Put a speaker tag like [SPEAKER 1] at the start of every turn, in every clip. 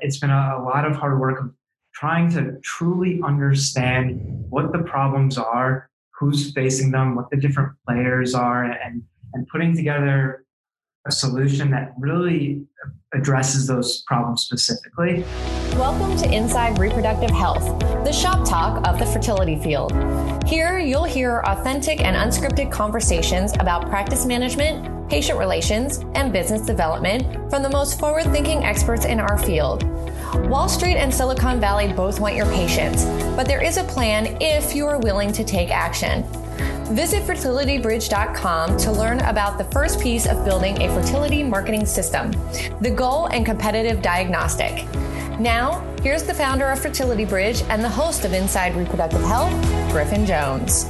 [SPEAKER 1] It's been a, a lot of hard work of trying to truly understand what the problems are, who's facing them, what the different players are, and, and putting together a solution that really addresses those problems specifically.
[SPEAKER 2] Welcome to Inside Reproductive Health, the shop talk of the fertility field. Here, you'll hear authentic and unscripted conversations about practice management, patient relations, and business development from the most forward thinking experts in our field. Wall Street and Silicon Valley both want your patients, but there is a plan if you are willing to take action. Visit fertilitybridge.com to learn about the first piece of building a fertility marketing system, the goal and competitive diagnostic. Now, here's the founder of Fertility Bridge and the host of Inside Reproductive Health, Griffin Jones.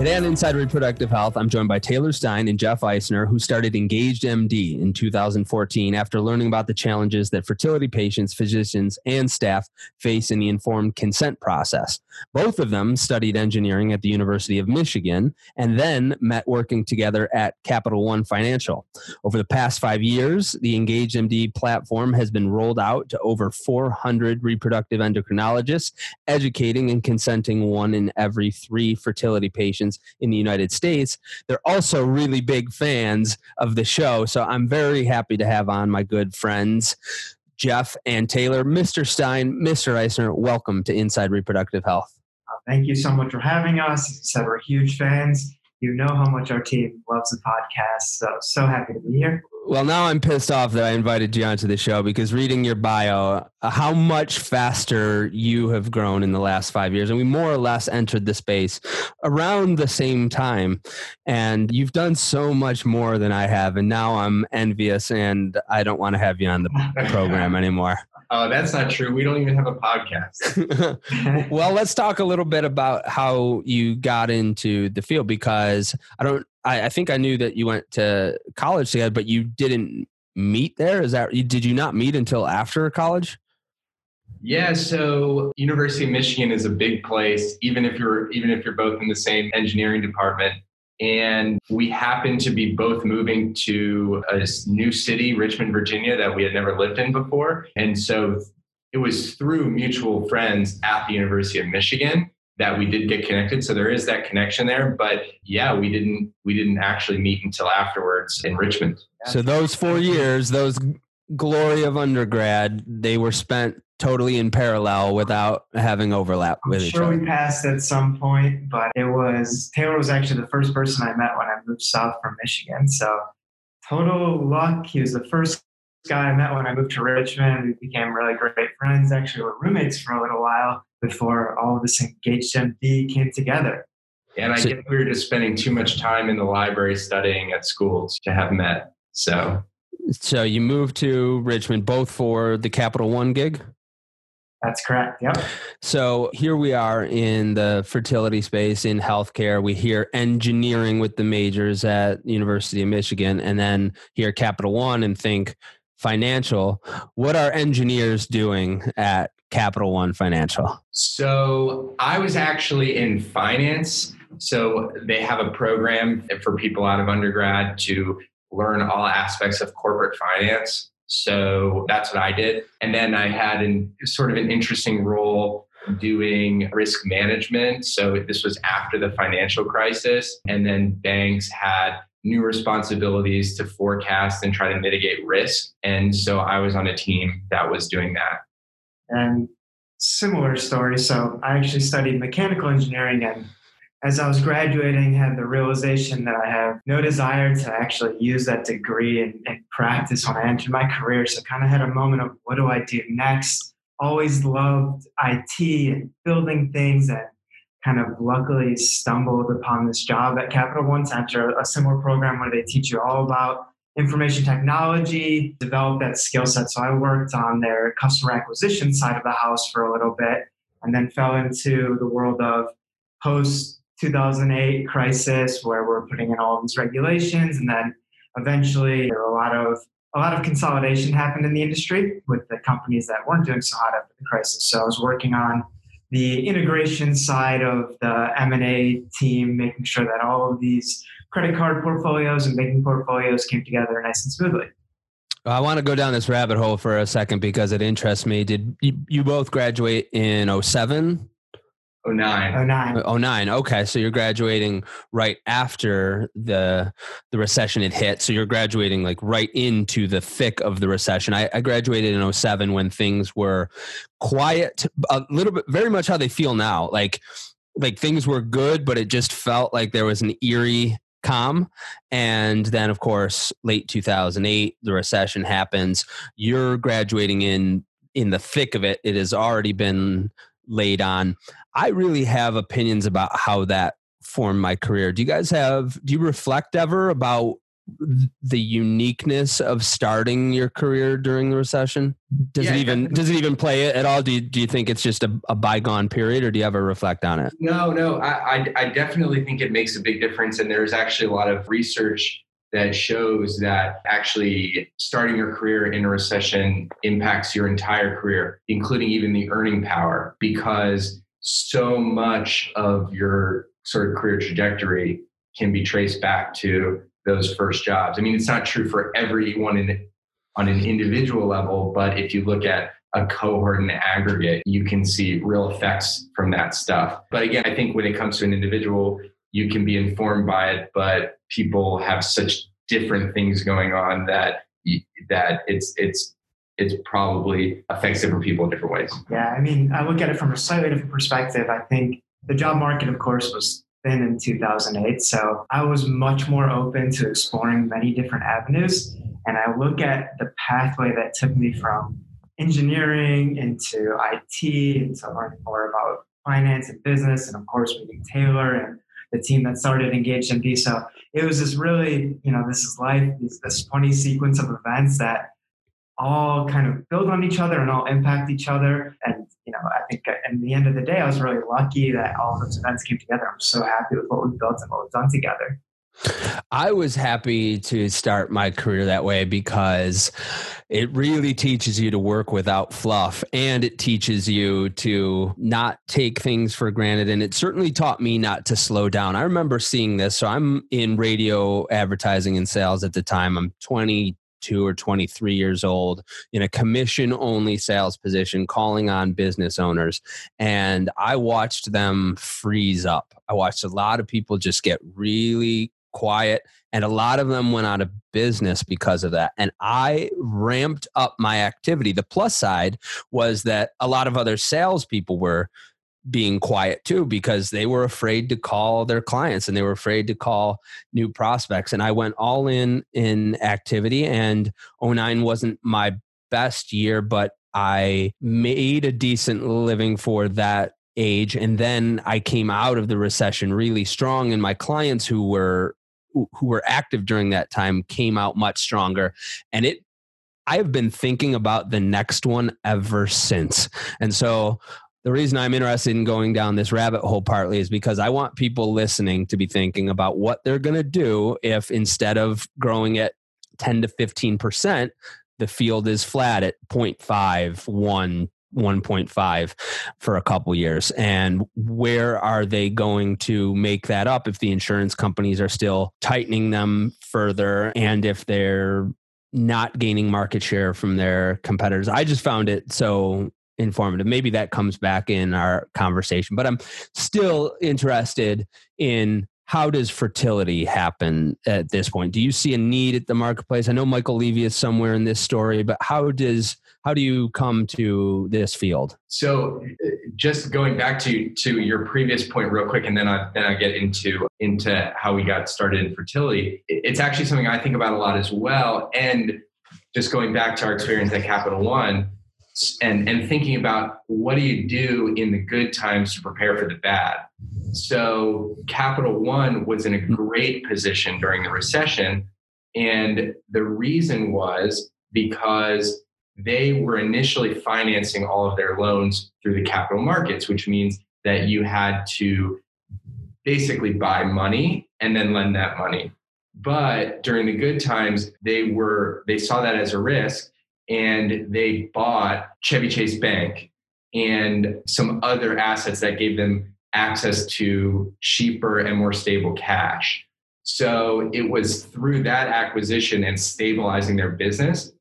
[SPEAKER 3] Today on Inside Reproductive Health, I'm joined by Taylor Stein and Jeff Eisner, who started Engaged MD in 2014 after learning about the challenges that fertility patients, physicians, and staff face in the informed consent process. Both of them studied engineering at the University of Michigan and then met working together at Capital One Financial. Over the past five years, the Engaged MD platform has been rolled out to over 400 reproductive endocrinologists, educating and consenting one in every three fertility patients in the United States, they're also really big fans of the show. So I'm very happy to have on my good friends. Jeff and Taylor, Mr. Stein, Mr. Eisner, welcome to Inside Reproductive Health.
[SPEAKER 1] Uh, thank you so much for having us. As you said, we're huge fans. You know how much our team loves the podcast. So, so happy to be here.
[SPEAKER 3] Well, now I'm pissed off that I invited you onto the show because reading your bio, uh, how much faster you have grown in the last five years. And we more or less entered the space around the same time. And you've done so much more than I have. And now I'm envious and I don't want to have you on the program anymore.
[SPEAKER 4] Oh, that's not true. We don't even have a podcast.
[SPEAKER 3] well, let's talk a little bit about how you got into the field because I don't I, I think I knew that you went to college together, but you didn't meet there. Is that did you not meet until after college?
[SPEAKER 4] Yeah, so University of Michigan is a big place, even if you're even if you're both in the same engineering department. And we happened to be both moving to a new city, Richmond, Virginia, that we had never lived in before. And so it was through mutual friends at the University of Michigan that we did get connected. So there is that connection there. But yeah we didn't we didn't actually meet until afterwards in richmond.
[SPEAKER 3] So those four years those glory of undergrad they were spent totally in parallel without having overlap
[SPEAKER 1] I'm
[SPEAKER 3] with
[SPEAKER 1] sure
[SPEAKER 3] each other
[SPEAKER 1] we passed at some point but it was taylor was actually the first person i met when i moved south from michigan so total luck he was the first guy i met when i moved to richmond we became really great friends actually we were roommates for a little while before all of this engaged MD came together.
[SPEAKER 4] And I so, we were just spending too much time in the library studying at schools to have met. So,
[SPEAKER 3] so you moved to Richmond both for the Capital One gig.
[SPEAKER 1] That's correct. Yep.
[SPEAKER 3] So here we are in the fertility space in healthcare. We hear engineering with the majors at University of Michigan, and then hear Capital One and think financial. What are engineers doing at Capital One Financial?
[SPEAKER 4] So I was actually in finance. So they have a program for people out of undergrad to learn all aspects of corporate finance. So that's what I did. And then I had an sort of an interesting role doing risk management. So this was after the financial crisis. And then banks had new responsibilities to forecast and try to mitigate risk. And so I was on a team that was doing that.
[SPEAKER 1] And similar story. So I actually studied mechanical engineering and as I was graduating, had the realization that I have no desire to actually use that degree and, and practice when I entered my career. So kind of had a moment of what do I do next? Always loved IT and building things and kind of luckily stumbled upon this job at Capital One Center, a similar program where they teach you all about information technology, develop that skill set. So I worked on their customer acquisition side of the house for a little bit and then fell into the world of post 2008 crisis where we're putting in all these regulations and then eventually a lot of a lot of consolidation happened in the industry with the companies that weren't doing so hot after the crisis. So I was working on the integration side of the M&A team, making sure that all of these credit card portfolios and banking portfolios came together nice and smoothly.
[SPEAKER 3] I want to go down this rabbit hole for a second because it interests me. Did you, you both graduate in 07?
[SPEAKER 4] 09.
[SPEAKER 1] 09.
[SPEAKER 3] 09. Okay. So you're graduating right after the the recession had hit. So you're graduating like right into the thick of the recession. I, I graduated in 07 when things were quiet, a little bit, very much how they feel now. Like, like things were good, but it just felt like there was an eerie calm. And then, of course, late 2008, the recession happens. You're graduating in in the thick of it. It has already been laid on. I really have opinions about how that formed my career. Do you guys have, do you reflect ever about the uniqueness of starting your career during the recession? Does yeah, it even definitely. does it even play it at all? Do you, do you think it's just a, a, bygone period, or do you ever reflect on it?
[SPEAKER 4] No, no. I, I, I definitely think it makes a big difference, and there's actually a lot of research that shows that actually starting your career in a recession impacts your entire career, including even the earning power, because so much of your sort of career trajectory can be traced back to those first jobs. I mean, it's not true for everyone in, on an individual level, but if you look at a cohort and aggregate, you can see real effects from that stuff. But again, I think when it comes to an individual, you can be informed by it, but people have such different things going on that that it's it's it's probably affects different people in different ways.
[SPEAKER 1] Yeah, I mean, I look at it from a slightly different perspective. I think the job market, of course, was thin in 2008, so I was much more open to exploring many different avenues. And I look at the pathway that took me from engineering into IT, into learning more about finance and business, and of course, meeting Taylor and the team that started Engage MD. So it was this really, you know, this is life, this funny sequence of events that all kind of build on each other and all impact each other. And, you know, I think at the end of the day, I was really lucky that all those events came together. I'm so happy with what we built and what we've done together.
[SPEAKER 3] I was happy to start my career that way because it really teaches you to work without fluff and it teaches you to not take things for granted. And it certainly taught me not to slow down. I remember seeing this. So I'm in radio advertising and sales at the time. I'm 22 or 23 years old in a commission only sales position calling on business owners and i watched them freeze up i watched a lot of people just get really quiet, and a lot of them went out of business because of that. And I ramped up my activity. The plus side was that a lot of other salespeople were being quiet too because they were afraid to call their clients and they were afraid to call new prospects. And I went all in in activity, and 09 wasn't my best year, but I made a decent living for that age. And then i came out of the recession really strong and my clients who were who were active during that time came out much stronger. And it i have been thinking about the next one ever since. And so the reason i'm interested in going down this rabbit hole partly is because i want people listening to be thinking about what they're going to do if instead of growing at 10 to 15% the field is flat at 0.5 1 1.5 for a couple years. And where are they going to make that up if the insurance companies are still tightening them further and if they're not gaining market share from their competitors? I just found it so informative maybe that comes back in our conversation but i'm still interested in how does fertility happen at this point? Do you see a need at the marketplace? I know Michael Levy is somewhere in this story, but how does how do you come to this field?
[SPEAKER 4] So, just going back to to your previous point, real quick, and then I then I get into into how we got started in fertility. It's actually something I think about a lot as well, and just going back to our experience at Capital One, and and thinking about what do you do in the good times to prepare for the bad. So capital one was in a great position during the recession and the reason was because they were initially financing all of their loans through the capital markets which means that you had to basically buy money and then lend that money. But during the good times they were they saw that as a risk and they bought Chevy Chase Bank and some other assets that gave them access to cheaper and more stable cash. So it was through that acquisition and stabilizing their business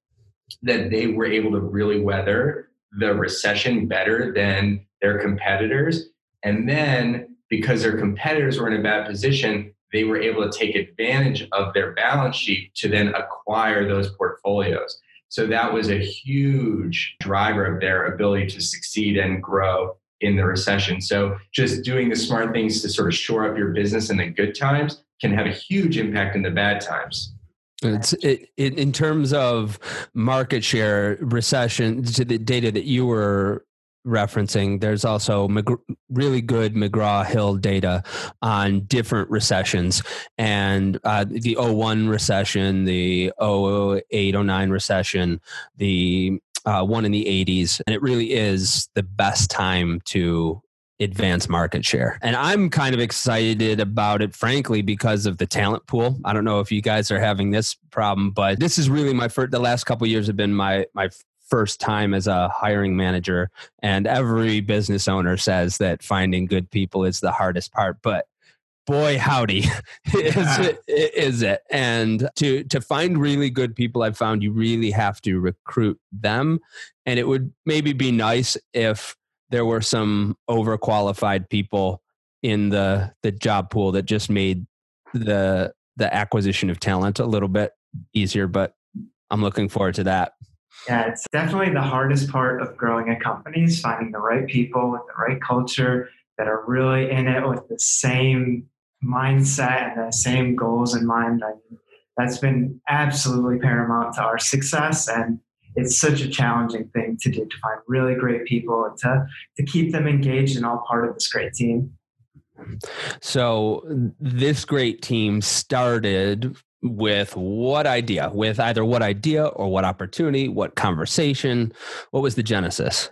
[SPEAKER 4] that they were able to really weather the recession better than their competitors. And then because their competitors were in a bad position, they were able to take advantage of their balance sheet to then acquire those portfolios. So that was a huge driver of their ability to succeed and grow in the recession. So just doing the smart things to sort of shore up your business in the good times can have a huge impact in the bad times.
[SPEAKER 3] It's it, it, in terms of market share recession to the data that you were referencing. There's also really good McGraw Hill data on different recessions and uh, the 01 recession, the 08, 09 recession, the uh, one in the 80s. And it really is the best time to advance market share. And I'm kind of excited about it, frankly, because of the talent pool. I don't know if you guys are having this problem, but this is really my first, the last couple years have been my, my first time as a hiring manager. And every business owner says that finding good people is the hardest part. But boy howdy is, it, is it and to to find really good people i've found you really have to recruit them and it would maybe be nice if there were some overqualified people in the the job pool that just made the the acquisition of talent a little bit easier but i'm looking forward to that
[SPEAKER 1] yeah it's definitely the hardest part of growing a company is finding the right people with the right culture that are really in it with the same mindset and the same goals in mind I mean, that's been absolutely paramount to our success and it's such a challenging thing to do to find really great people and to to keep them engaged and all part of this great team.
[SPEAKER 3] So this great team started with what idea? With either what idea or what opportunity, what conversation? What was the genesis?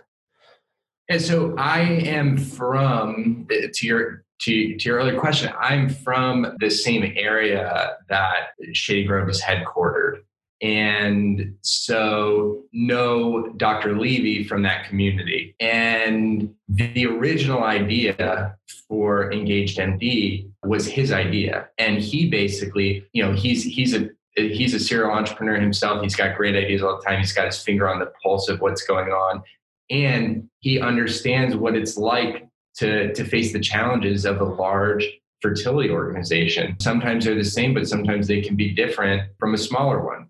[SPEAKER 4] And so I am from eh, to your to, to your earlier question, I'm from the same area that Shady Grove is headquartered. And so know Dr. Levy from that community. And the original idea for Engaged MD was his idea. And he basically, you know, he's he's a he's a serial entrepreneur himself. He's got great ideas all the time. He's got his finger on the pulse of what's going on. And he understands what it's like to, to face the challenges of a large fertility organization. Sometimes they're the same, but sometimes they can be different from a smaller one.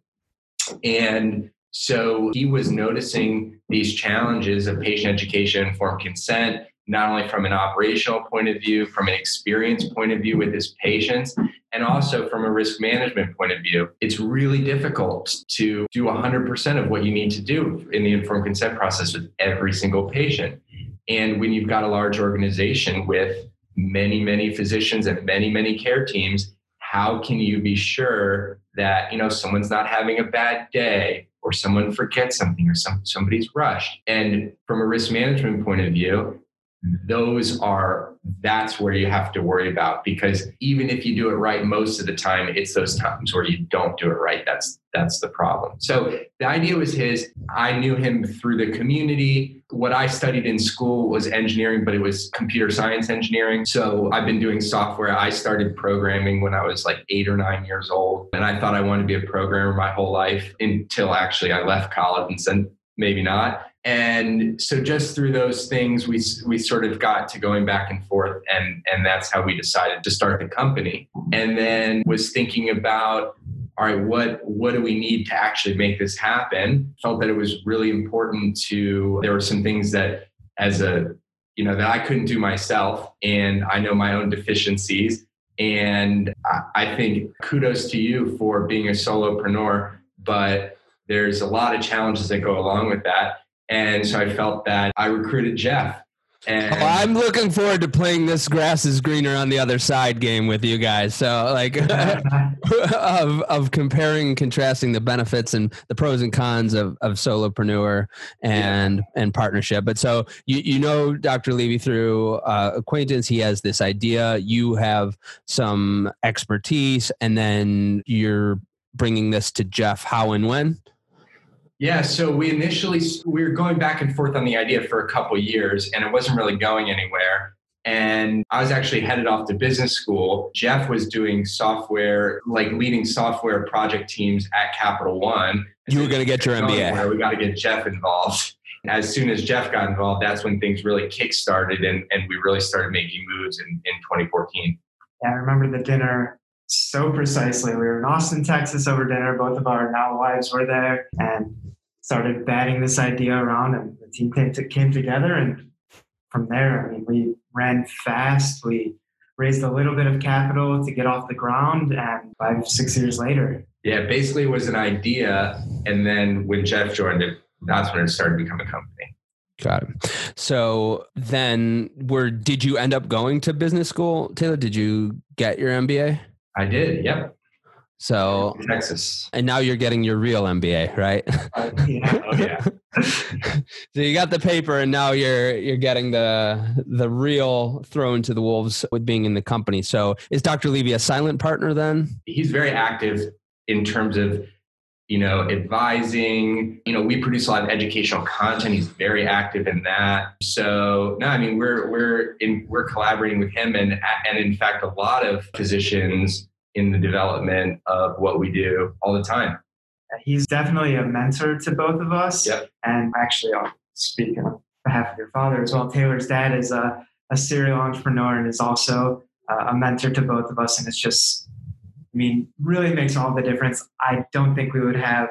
[SPEAKER 4] And so he was noticing these challenges of patient education, informed consent, not only from an operational point of view, from an experience point of view with his patients, and also from a risk management point of view. It's really difficult to do 100% of what you need to do in the informed consent process with every single patient. And when you've got a large organization with many, many physicians and many, many care teams, how can you be sure that you know someone's not having a bad day or someone forgets something or some, somebody's rushed. And from a risk management point of view those are that's where you have to worry about because even if you do it right most of the time it's those times where you don't do it right that's that's the problem. So the idea was his i knew him through the community. What i studied in school was engineering but it was computer science engineering. So i've been doing software. I started programming when i was like eight or nine years old and i thought i wanted to be a programmer my whole life until actually i left college and said maybe not and so just through those things we we sort of got to going back and forth and and that's how we decided to start the company. And then was thinking about all right what what do we need to actually make this happen? Felt that it was really important to there were some things that as a you know that I couldn't do myself and I know my own deficiencies. And I think kudos to you for being a solopreneur but there's a lot of challenges that go along with that and so I felt that I recruited Jeff. And
[SPEAKER 3] oh, I'm looking forward to playing this grass is greener on the other side game with you guys. So like of of comparing and contrasting the benefits and the pros and cons of, of solopreneur and yeah. and partnership. But so you you know Dr. Levy through uh, acquaintance, he has this idea, you have some expertise and then you're bringing this to Jeff how and when?
[SPEAKER 4] Yeah, so we initially we were going back and forth on the idea for a couple years, and it wasn't really going anywhere. And I was actually headed off to business school. Jeff was doing software, like leading software project teams at Capital One,
[SPEAKER 3] You were going to get your MBA.
[SPEAKER 4] Where we got to get Jeff involved. As soon as Jeff got involved, that's when things really kick started and, and we really started making moves in, in 2014.
[SPEAKER 1] Yeah, I remember the dinner so precisely. We were in Austin, Texas over dinner. Both of our now wives were there and started batting this idea around, and the team came, to, came together. And from there, I mean, we ran fast. We raised a little bit of capital to get off the ground, and five, six years later.
[SPEAKER 4] Yeah, basically, it was an idea. And then when Jeff joined it, that's when it started to become a company.
[SPEAKER 3] Got it. So then, where did you end up going to business school, Taylor? Did you get your MBA?
[SPEAKER 4] I did. Yep.
[SPEAKER 3] So
[SPEAKER 4] Texas,
[SPEAKER 3] and now you're getting your real MBA, right?
[SPEAKER 1] Uh, yeah.
[SPEAKER 4] oh yeah.
[SPEAKER 3] so you got the paper, and now you're you're getting the the real thrown to the wolves with being in the company. So is Dr. Levy a silent partner then?
[SPEAKER 4] He's very active in terms of you know advising. You know, we produce a lot of educational content. He's very active in that. So no, I mean we're we're in we're collaborating with him, and and in fact, a lot of physicians in the development of what we do all the time.
[SPEAKER 1] He's definitely a mentor to both of us.
[SPEAKER 4] Yep.
[SPEAKER 1] And actually, I'll speak on behalf of your father as well. Taylor's dad is a, a serial entrepreneur and is also uh, a mentor to both of us. And it's just, I mean, really makes all the difference. I don't think we would have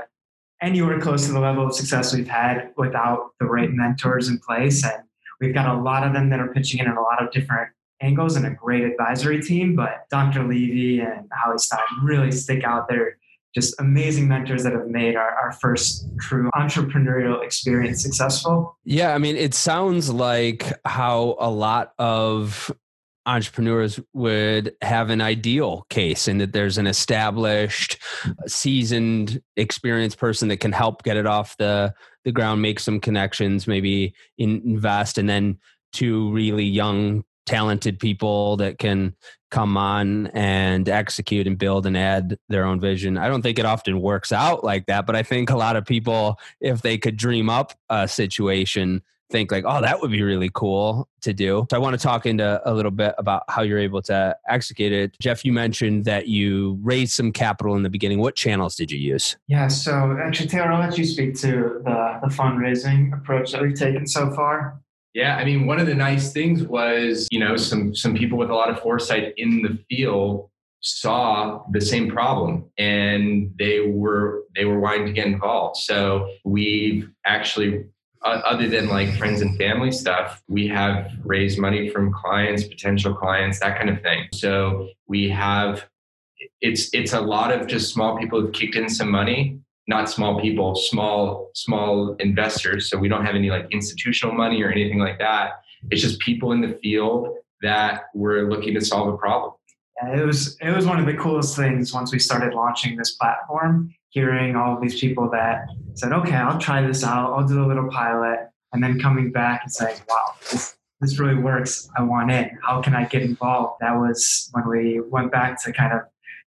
[SPEAKER 1] anywhere close to the level of success we've had without the right mentors in place. And we've got a lot of them that are pitching in in a lot of different angles and a great advisory team, but Dr. Levy and Howie Stein really stick out there. Just amazing mentors that have made our, our first true entrepreneurial experience successful.
[SPEAKER 3] Yeah, I mean, it sounds like how a lot of entrepreneurs would have an ideal case in that there's an established seasoned experienced person that can help get it off the the ground make some connections maybe invest and then two really young talented people that can come on and execute and build and add their own vision. I don't think it often works out like that, but I think a lot of people, if they could dream up a situation, think like, oh, that would be really cool to do. So I want to talk into a little bit about how you're able to execute it. Jeff, you mentioned that you raised some capital in the beginning. What channels did you use?
[SPEAKER 1] Yeah, so actually, Taylor, I'll let you speak to the, the fundraising approach that we've taken so far.
[SPEAKER 4] Yeah, I mean, one of the nice things was, you know, some some people with a lot of foresight in the field saw the same problem and they were they were wanting to get involved. So we've actually other than like friends and family stuff, we have raised money from clients, potential clients, that kind of thing. So we have it's it's a lot of just small people who've kicked in some money not small people, small small investors. So we don't have any like institutional money or anything like that. It's just people in the field that were looking to solve a problem.
[SPEAKER 1] Yeah, it was it was one of the coolest things once we started launching this platform. Hearing all of these people that said, "Okay, I'll try this out. I'll do a little pilot," and then coming back and saying, "Wow, this, this really works. I want in. How can I get involved?" That was when we went back to kind of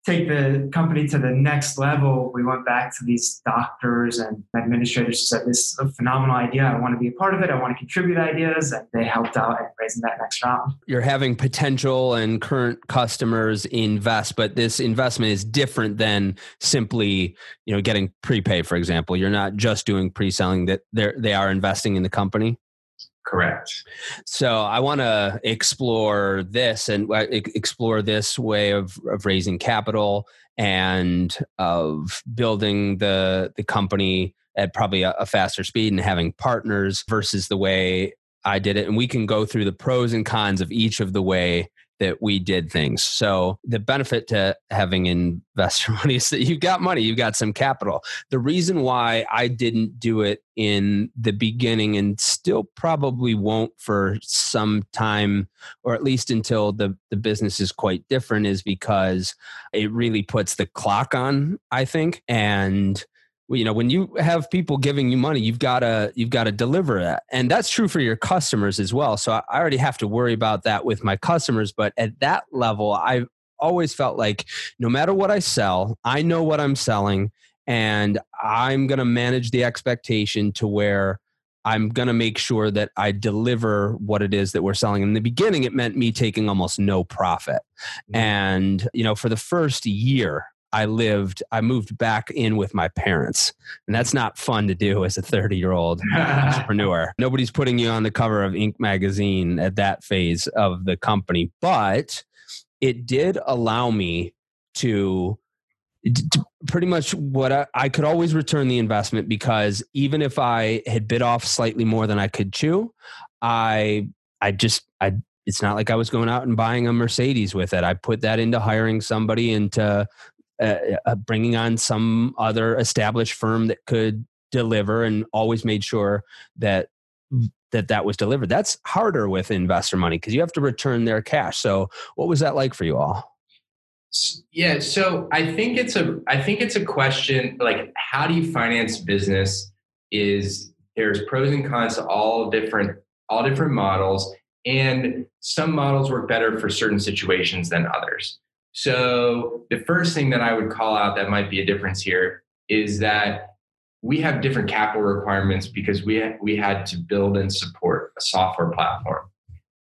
[SPEAKER 1] take the company to the next level, we went back to these doctors and administrators who said, This is a phenomenal idea. I want to be a part of it. I want to contribute ideas. And they helped out in raising that next round.
[SPEAKER 3] You're having potential and current customers invest, but this investment is different than simply, you know, getting prepay, for example. You're not just doing pre-selling that they're they are investing in the company.
[SPEAKER 4] Correct.
[SPEAKER 3] So I want to explore this and explore this way of, of raising capital and of building the the company at probably a, a faster speed and having partners versus the way I did it. And we can go through the pros and cons of each of the way that we did things. So the benefit to having investor money is that you've got money, you've got some capital. The reason why I didn't do it in the beginning and still probably won't for some time, or at least until the, the business is quite different, is because it really puts the clock on, I think. And you know when you have people giving you money you've got to you've got to deliver that. And that's true for your customers as well. So i already have to worry about that with my customers. But at that level i've always felt like no matter what i sell i know what i'm selling and i'm going to manage the expectation to where i'm going to make sure that i deliver what it is that we're selling. In the beginning it meant me taking almost no profit. Mm-hmm. and you know for the first year I lived, I moved back in with my parents. And that's not fun to do as a 30 year old entrepreneur. Nobody's putting you on the cover of Inc. magazine at that phase of the company. But it did allow me to, to pretty much what I, I could always return the investment because even if I had bit off slightly more than I could chew, I I just I it's not like I was going out and buying a Mercedes with it. I put that into hiring somebody into uh, uh, bringing on some other established firm that could deliver and always made sure that that that was delivered. That's harder with investor money because you have to return their cash. So, what was that like for you all?
[SPEAKER 4] Yeah, so I think it's a I think it's a question like how do you finance business is there's pros and cons to all different all different models and some models work better for certain situations than others. So the first thing that I would call out that might be a difference here is that we have different capital requirements because we we had to build and support a software platform.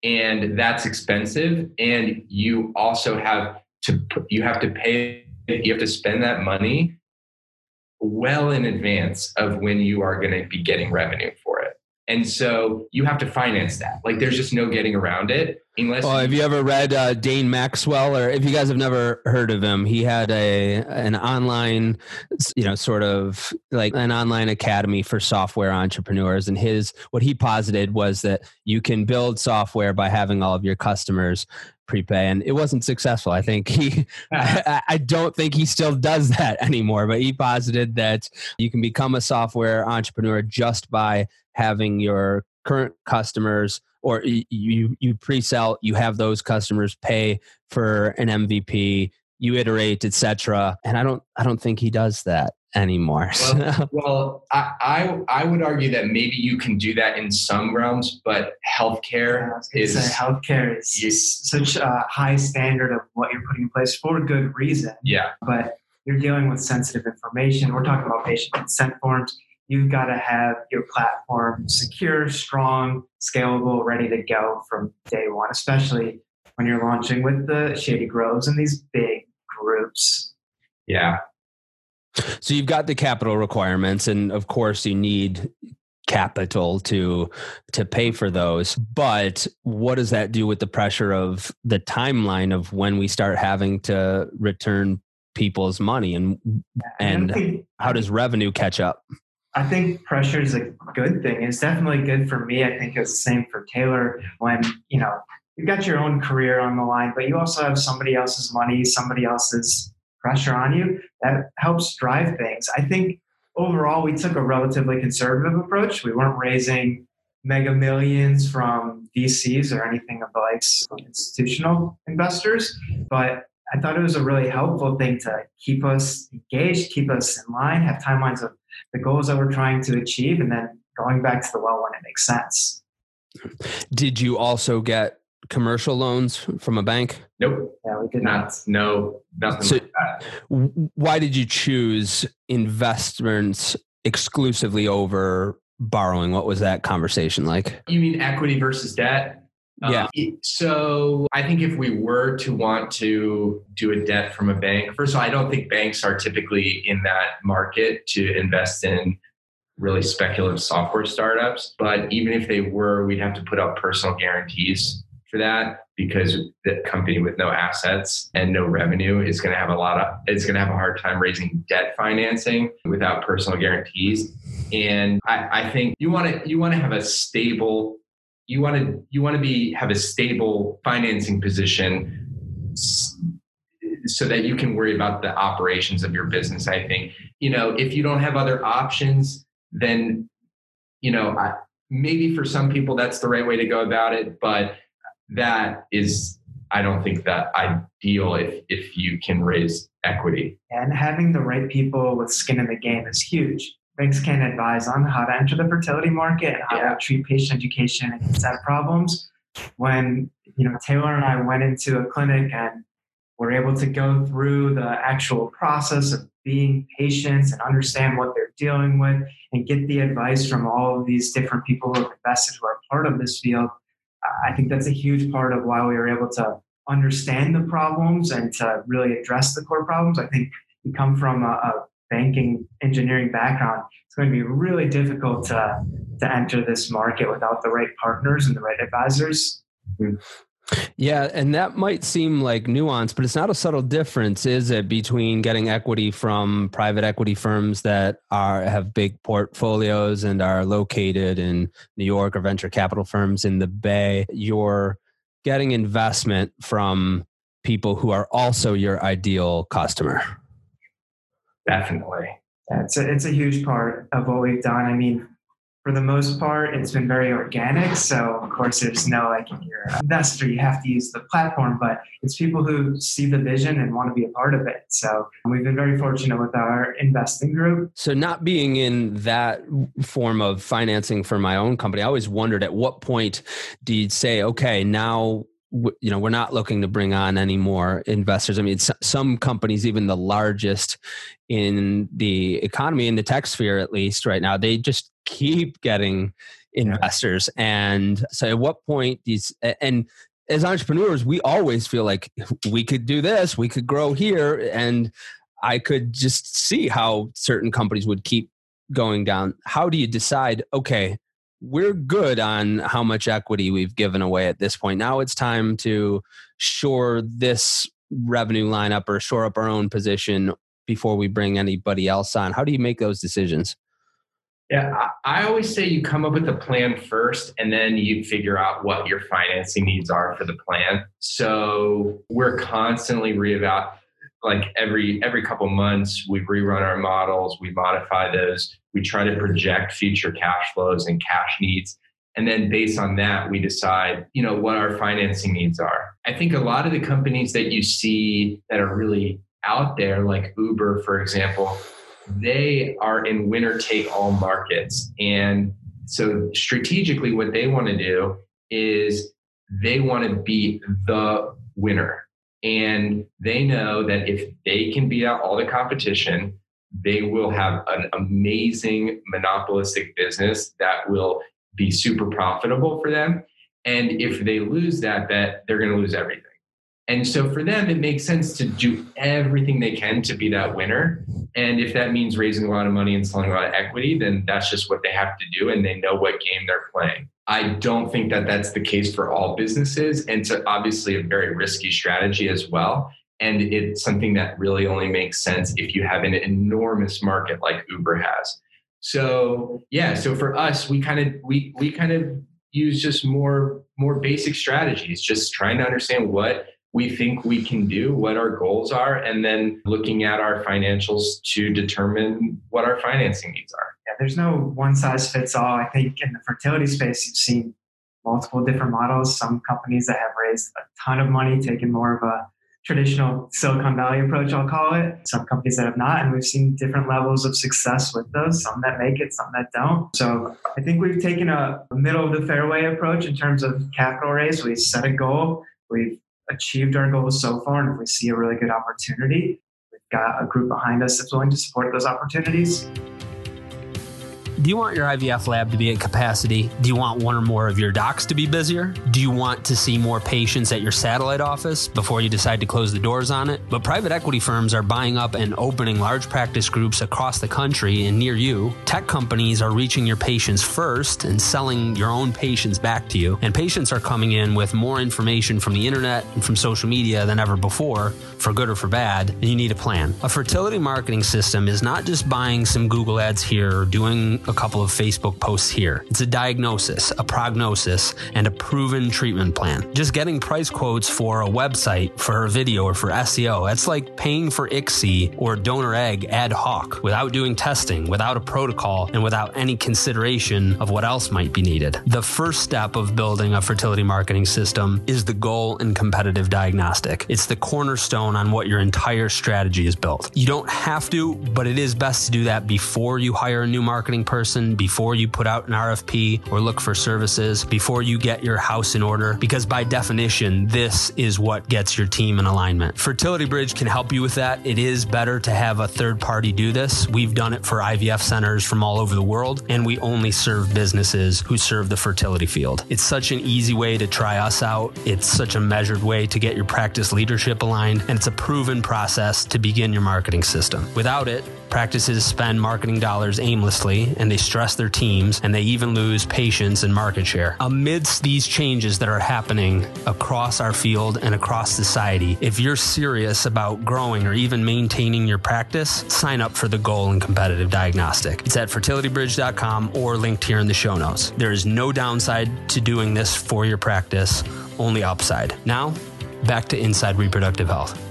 [SPEAKER 4] And that's expensive and you also have to you have to pay you have to spend that money well in advance of when you are going to be getting revenue. And so you have to finance that. Like there's just no getting around it unless.
[SPEAKER 3] Oh, have you ever read uh, Dane Maxwell, or if you guys have never heard of him, he had a an online, you know, sort of like an online academy for software entrepreneurs. And his what he posited was that you can build software by having all of your customers prepay and it wasn't successful. I think he I, I, don't think he still does that anymore but he posited that you can become a software entrepreneur just by having your current customers or you you pre-sell you have those customers pay for an mvp you iterate etc and i don't i don't think he does that anymore.
[SPEAKER 4] Well, well I, I, I would argue that maybe you can do that in some realms, but healthcare is
[SPEAKER 1] healthcare is, is such a high standard of what you're putting in place for good reason.
[SPEAKER 4] Yeah,
[SPEAKER 1] but you're dealing with sensitive information. We're talking about patient consent forms. You've got to have your platform secure, strong, scalable, ready to go from day one, especially when you're launching with the Shady Groves and these big groups.
[SPEAKER 4] Yeah,
[SPEAKER 3] so you've got the capital requirements, and of course, you need capital to to pay for those. But what does that do with the pressure of the timeline of when we start having to return people's money? And and think, how does revenue catch up?
[SPEAKER 1] I think pressure is a good thing. It's definitely good for me. I think it's the same for taylor when you know you've got your own career on the line but you also have somebody else's money somebody else's pressure on you that helps drive things. I think overall we took a relatively conservative approach. We weren't raising mega millions from VCs or anything of the likes of institutional investors, but I thought it was a really helpful thing to keep us engaged, keep us in line, have timelines of the goals that we're trying to achieve, and then going back to the well when it makes sense.
[SPEAKER 3] Did you also get commercial loans from a bank?
[SPEAKER 4] Nope.
[SPEAKER 1] Yeah, we did
[SPEAKER 4] not. not no, nothing so like that.
[SPEAKER 3] Why did you choose investments exclusively over borrowing? What was that conversation like?
[SPEAKER 4] You mean equity versus debt?
[SPEAKER 3] Yeah.
[SPEAKER 4] Um, so I think if we were to want to do a debt from a bank, first of all, I don't think banks are typically in that market to invest in really speculative software startups. But even if they were, we'd have to put up personal guarantees for that because the company with no assets and no revenue is going to have a lot of it's going to have a hard time raising debt financing without personal guarantees. And I, I think you want to you want to have a stable you want to you want to be have a stable financing position so that you can worry about the operations of your business i think. You know if you don't have other options then you know I, maybe for some people that's the right way to go about it but that is I don't think that ideal if if you can raise equity.
[SPEAKER 1] And having the right people with skin in the game is huge. Banks can advise on how to enter the fertility market and how yeah. to treat patient education and consent problems. When you know Taylor and I went into a clinic and were able to go through the actual process of being patients and understand what they're dealing with and get the advice from all of these different people who have invested who are part of this field I think that's a huge part of why we were able to understand the problems and to really address the core problems. I think you come from a, a banking engineering background, it's going to be really difficult to to enter this market without the right partners and the right advisors. Hmm.
[SPEAKER 3] Yeah, and that might seem like nuance, but it's not a subtle difference, is it, between getting equity from private equity firms that are have big portfolios and are located in New York or venture capital firms in the Bay? You're getting investment from people who are also your ideal customer.
[SPEAKER 4] Definitely.
[SPEAKER 1] It's a, it's a huge part of what we've done. I mean, for the most part, it's been very organic. So, of course, there's no like you're investor, you have to use the platform, but it's people who see the vision and want to be a part of it. So, we've been very fortunate with our investing group.
[SPEAKER 3] So, not being in that form of financing for my own company, I always wondered at what point do you say, okay, now you know we're not looking to bring on any more investors. I mean some companies even the largest in the economy in the tech sphere at least right now they just keep getting investors. And so at what point these and as entrepreneurs we always feel like we could do this we could grow here and i could just see how certain companies would keep going down. How do you decide okay we're good on how much equity we've given away at this point. Now it's time to shore this revenue line up or shore up our own position before we bring anybody else on. How do you make those decisions?
[SPEAKER 4] Yeah, I always say you come up with a plan first and then you figure out what your financing needs are for the plan. So we're constantly reevaluating like every every couple months we rerun our models we modify those we try to project future cash flows and cash needs. And then based on that we decide you know what our financing needs are. I think a lot of the companies that you see that are really out there like uber for example they are in winner take all markets. And so strategically what they want to do is they want to be the winner and they know that if they can beat out all the competition, they will have an amazing monopolistic business that will be super profitable for them. And if they lose that bet, they're going to lose everything. And so for them, it makes sense to do everything they can to be that winner. And if that means raising a lot of money and selling a lot of equity, then that's just what they have to do. And they know what game they're playing. I don't think that that's the case for all businesses. And it's obviously a very risky strategy as well. And it's something that really only makes sense if you have an enormous market like Uber has. So yeah, so for us, we kind of we we kind of use just more more basic strategies, just trying to understand what we think we can do, what our goals are, and then looking at our financials to determine what our financing needs are.
[SPEAKER 1] Yeah, there's no one size fits all. I think in the fertility space, you've seen multiple different models. Some companies that have raised a ton of money, taken more of a traditional Silicon Valley approach, I'll call it. Some companies that have not, and we've seen different levels of success with those, some that make it, some that don't. So I think we've taken a middle of the fairway approach in terms of capital raise. We set a goal, we've achieved our goals so far. And if we see a really good opportunity, we've got a group behind us that's willing to support those opportunities.
[SPEAKER 5] Do you want your IVF lab to be at capacity? Do you want one or more of your docs to be busier? Do you want to see more patients at your satellite office before you decide to close the doors on it? But private equity firms are buying up and opening large practice groups across the country and near you. Tech companies are reaching your patients first and selling your own patients back to you. And patients are coming in with more information from the internet and from social media than ever before, for good or for bad, and you need a plan. A fertility marketing system is not just buying some Google ads here or doing a couple of Facebook posts here. It's a diagnosis, a prognosis, and a proven treatment plan. Just getting price quotes for a website, for a video, or for SEO, that's like paying for ICSI or donor egg ad hoc without doing testing, without a protocol, and without any consideration of what else might be needed. The first step of building a fertility marketing system is the goal and competitive diagnostic. It's the cornerstone on what your entire strategy is built. You don't have to, but it is best to do that before you hire a new marketing person before you put out an RFP or look for services, before you get your house in order, because by definition, this is what gets your team in alignment. Fertility Bridge can help you with that. It is better to have a third party do this. We've done it for IVF centers from all over the world, and we only serve businesses who serve the fertility field. It's such an easy way to try us out. It's such a measured way to get your practice leadership aligned, and it's a proven process to begin your marketing system. Without it, practices spend marketing dollars aimlessly and they stress their teams and they even lose patients and market share. Amidst these changes that are happening across our field and across society, if you're serious about growing or even maintaining your practice, sign up for the Goal and Competitive Diagnostic. It's at fertilitybridge.com or linked here in the show notes. There is no downside to doing this for your practice, only upside. Now, back to Inside Reproductive Health.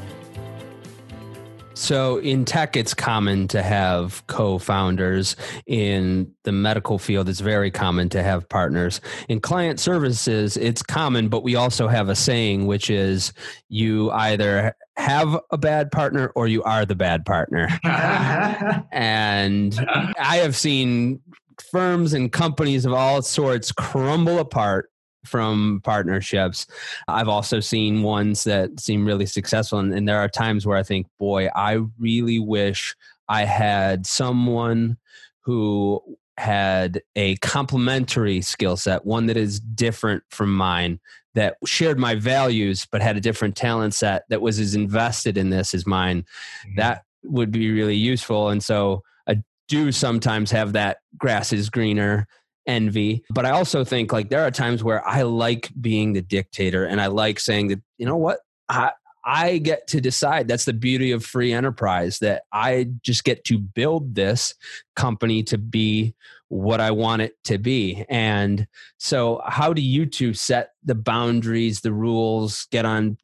[SPEAKER 3] So in tech, it's common to have co-founders. In the medical field, it's very common to have partners. In client services, it's common, but we also have a saying, which is you either have a bad partner or you are the bad partner. and I have seen firms and companies of all sorts crumble apart from partnerships. I've also seen ones that seem really successful. And, and, there are times where I think, boy, I really wish I had someone who had a complementary skill set, one that is different from mine, that shared my values, but had a different talent set that was as invested in this as mine. Mm-hmm. That would be really useful. And so I do sometimes have that grass is greener envy. But I also think like there are times where I like being the dictator and I like saying that, you know what? I, I get to decide. That's the beauty of free enterprise that I just get to build this company to be what I want it to be. And so, how do you two set the boundaries, the rules, get on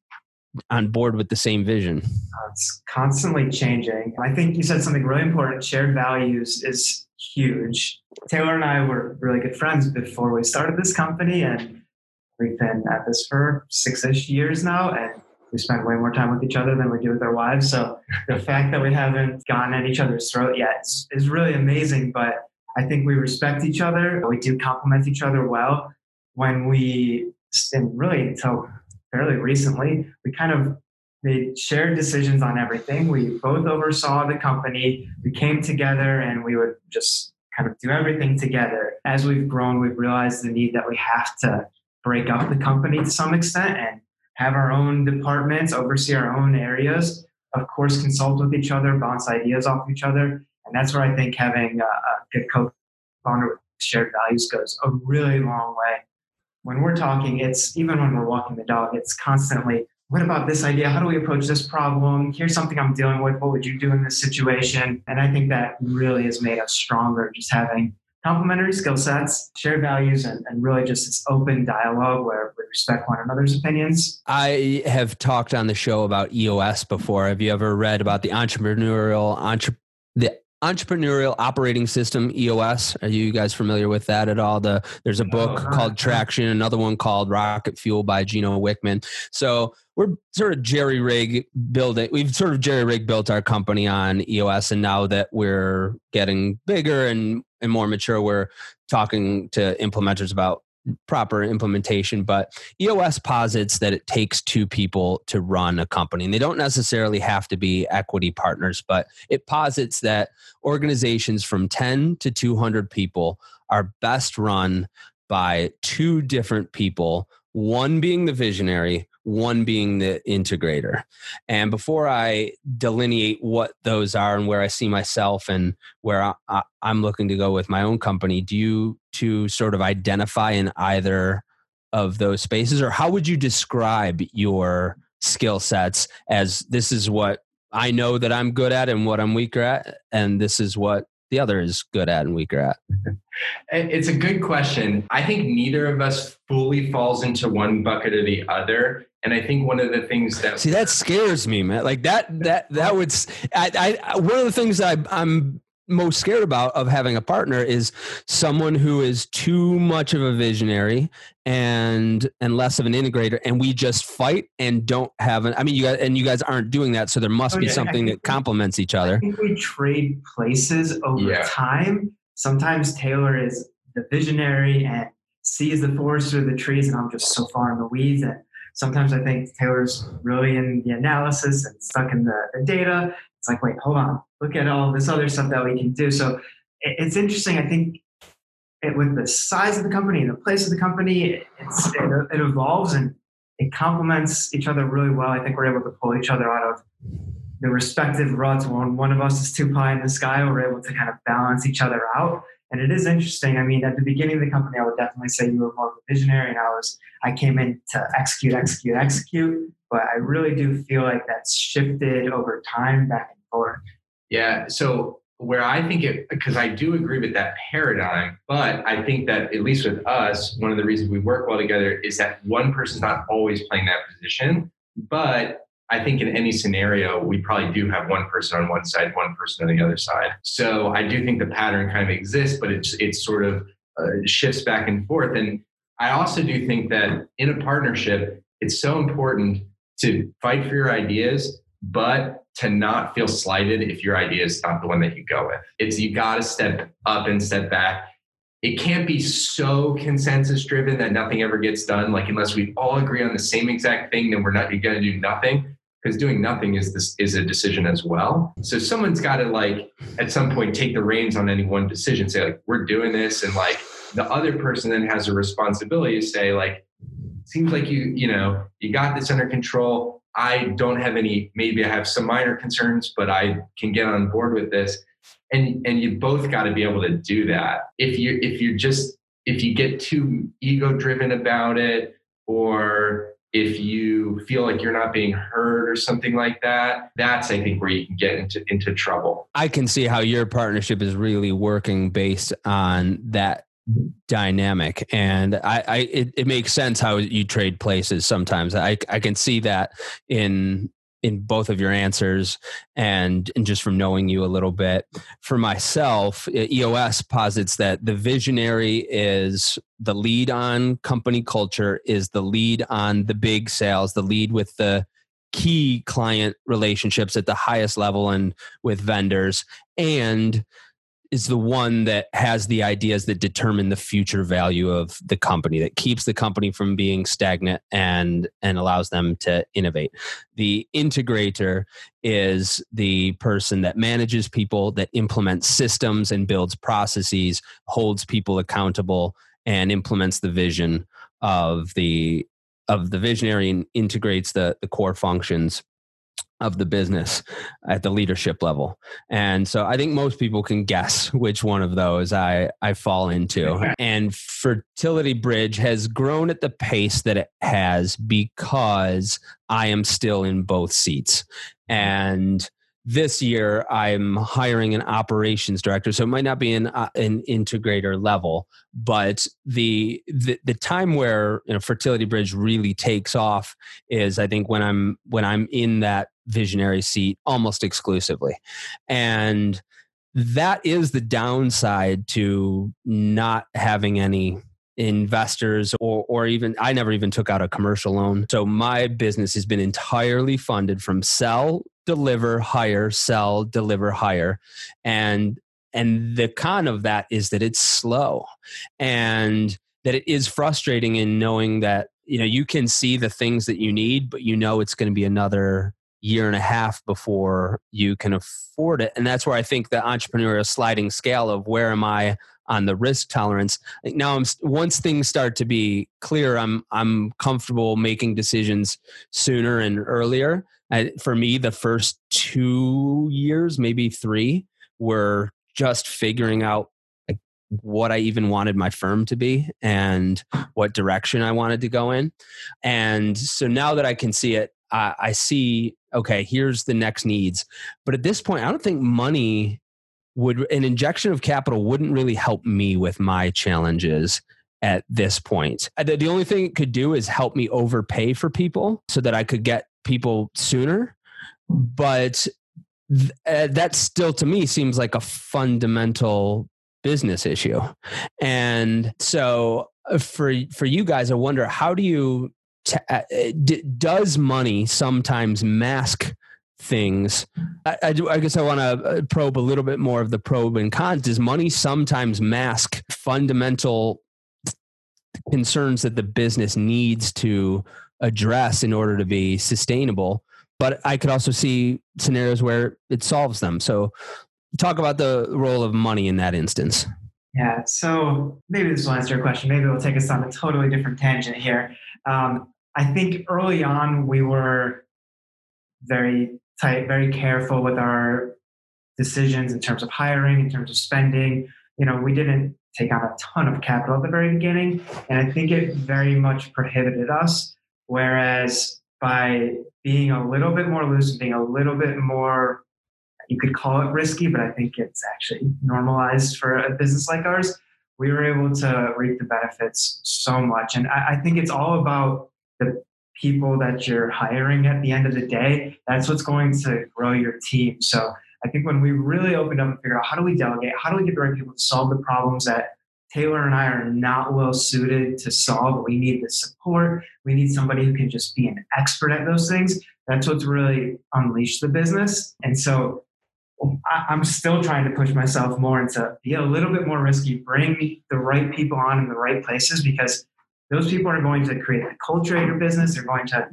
[SPEAKER 3] on board with the same vision?
[SPEAKER 1] It's constantly changing. I think you said something really important. Shared values is huge. Taylor and I were really good friends before we started this company, and we've been at this for six ish years now. And we spend way more time with each other than we do with our wives. So the fact that we haven't gone at each other's throat yet is, is really amazing. But I think we respect each other. We do complement each other well. When we, and really until fairly recently, we kind of made shared decisions on everything. We both oversaw the company. We came together and we would just kind of do everything together. As we've grown, we've realized the need that we have to break up the company to some extent and have our own departments, oversee our own areas, of course, consult with each other, bounce ideas off each other. And that's where I think having a, a good co founder with shared values goes a really long way. When we're talking, it's even when we're walking the dog, it's constantly what about this idea? How do we approach this problem? Here's something I'm dealing with. What would you do in this situation? And I think that really has made us stronger, just having complementary skill sets, shared values, and, and really just this open dialogue where we respect one another's opinions.
[SPEAKER 3] I have talked on the show about EOS before. Have you ever read about the entrepreneurial entre- the entrepreneurial operating system eos are you guys familiar with that at all? The there's a book no, called traction another one called rocket fuel by gino wickman. So we're sort of jerry rig building we've sort of jerry rig built our company on eos and now that we're getting bigger and and more mature we're talking to implementers about proper implementation, but EOS posits that it takes two people to run a company. And they don't necessarily have to be equity partners, but it posits that organizations from 10 to 200 people are best run by two different people, one being the visionary, one being the integrator. And before I delineate what those are and where I see myself and where I, am looking to go with my own company, do you to sort of identify in either of those spaces, or how would you describe your skill sets as this is what I know that I'm good at and what I'm weaker at, and this is what the other is good at and weaker at?
[SPEAKER 4] It's a good question. I think neither of us fully falls into one bucket or the other. And I think one of the things that
[SPEAKER 3] see that scares me, man. Like that that that would I, I one of the things I, I'm most scared about of having a partner is someone who is too much of a visionary and and less of an integrator and we just fight and don't have an i mean you guys and you guys aren't doing that so there must oh, be something that complements each other
[SPEAKER 1] i think we trade places over yeah. time sometimes Taylor is the visionary and sees the forest through the trees, and I'm just so far in the weeds. And sometimes I think Taylor's really in the analysis and stuck in the, the data. It's like, wait, hold on, look at all this other stuff that we can do. So it, it's interesting. I think it, with the size of the company and the place of the company, it, it evolves and it complements each other really well. I think we're able to pull each other out of the respective ruts. When one of us is too high in the sky, we're able to kind of balance each other out. And it is interesting. I mean, at the beginning of the company, I would definitely say you were more of a visionary, and I was I came in to execute, execute, execute. But I really do feel like that's shifted over time back and forth.
[SPEAKER 4] Yeah. So where I think it, because I do agree with that paradigm, but I think that at least with us, one of the reasons we work well together is that one person's not always playing that position. But I think in any scenario, we probably do have one person on one side, one person on the other side. So I do think the pattern kind of exists, but it's it's sort of uh, shifts back and forth. And I also do think that in a partnership, it's so important to fight for your ideas, but to not feel slighted if your idea is not the one that you go with. It's you got to step up and step back. It can't be so consensus driven that nothing ever gets done. Like unless we all agree on the same exact thing, then we're not going to do nothing. Because doing nothing is this is a decision as well. So someone's got to like at some point take the reins on any one decision. Say like we're doing this, and like the other person then has a responsibility to say like seems like you you know you got this under control I don't have any, maybe I have some minor concerns, but I can get on board with this. And and you both got to be able to do that. If you if you just if you get too ego driven about it, or if you feel like you're not being heard or something like that, that's I think where you can get into into trouble.
[SPEAKER 3] I can see how your partnership is really working based on that dynamic and i, I it, it, makes sense how you trade places sometimes i i can see that in in both of your answers and and just from knowing you a little bit. For myself eos posits that the visionary is the lead on company culture is the lead on the big sales the lead with the key client relationships at the highest level and with vendors. And is the one that has the ideas that determine the future value of the company that keeps the company from being stagnant and and allows them to innovate. The integrator is the person that manages people that implements systems and builds processes holds people accountable and implements the vision of the of the visionary and integrates the the core functions of the business at the leadership level. And so I think most people can guess which one of those I, I fall into. and Fertility Bridge has grown at the pace that it has because I am still in both seats. And this year i'm hiring an operations director so it might not be an, uh, an integrator level but the, the the time where you know fertility bridge really takes off is i think when i'm when i'm in that visionary seat almost exclusively and that is the downside to not having any investors or or even I never even took out a commercial loan. So my business has been entirely funded from sell, deliver, hire, sell, deliver, hire. And and the con of that is that it's slow and that it is frustrating in knowing that you know you can see the things that you need but you know it's going to be another year and a half before you can afford it and that's where i think the entrepreneurial sliding scale of where am i on the risk tolerance. Now, I'm once things start to be clear, I'm I'm comfortable making decisions sooner and earlier. for me, the first two years, maybe three, were just figuring out what I even wanted my firm to be and what direction I wanted to go in. And so now that I can see it, I, I see okay, here's the next needs. But at this point, I don't think money would an injection of capital wouldn't really help me with my challenges at this point. Uh, the only thing it could do is help me overpay for people so that I could get people sooner. But th- uh, that still to me seems like a fundamental business issue. And so uh, for for you guys I wonder how do you uh, does money sometimes mask things. I, I, I guess I want to uh, probe a little bit more of the probe and cons. Does money sometimes mask fundamental concerns that the business needs to address in order to be sustainable? But I could also see scenarios where it solves them. So, talk about the role of money in that instance.
[SPEAKER 1] Yeah, so maybe this will answer your question. Maybe it will take us on a totally different tangent here. Um, I think early on we were very tight, very careful with our decisions in terms of hiring, in terms of spending. You know, we didn't take on a ton of capital at the very beginning, and I think it very much prohibited us. Whereas by being a little bit more loose and being a little bit more, you could call it risky, but I think it's actually normalized for a business like ours. We were able to reap the benefits so much. And I, I think it's all about the people that you're hiring at the end of the day, that's what's going to grow your team. So I think when we really opened up and figured out how do we delegate, how do we get the right people to solve the problems that Taylor and I are not well suited to solve. We need the support. We need somebody who can just be an expert at those things. That's what's really unleashed the business. And so I'm still trying to push myself more into be a little bit more risky, bring the right people on in the right places because those people are going to create the culture of your business. They're going to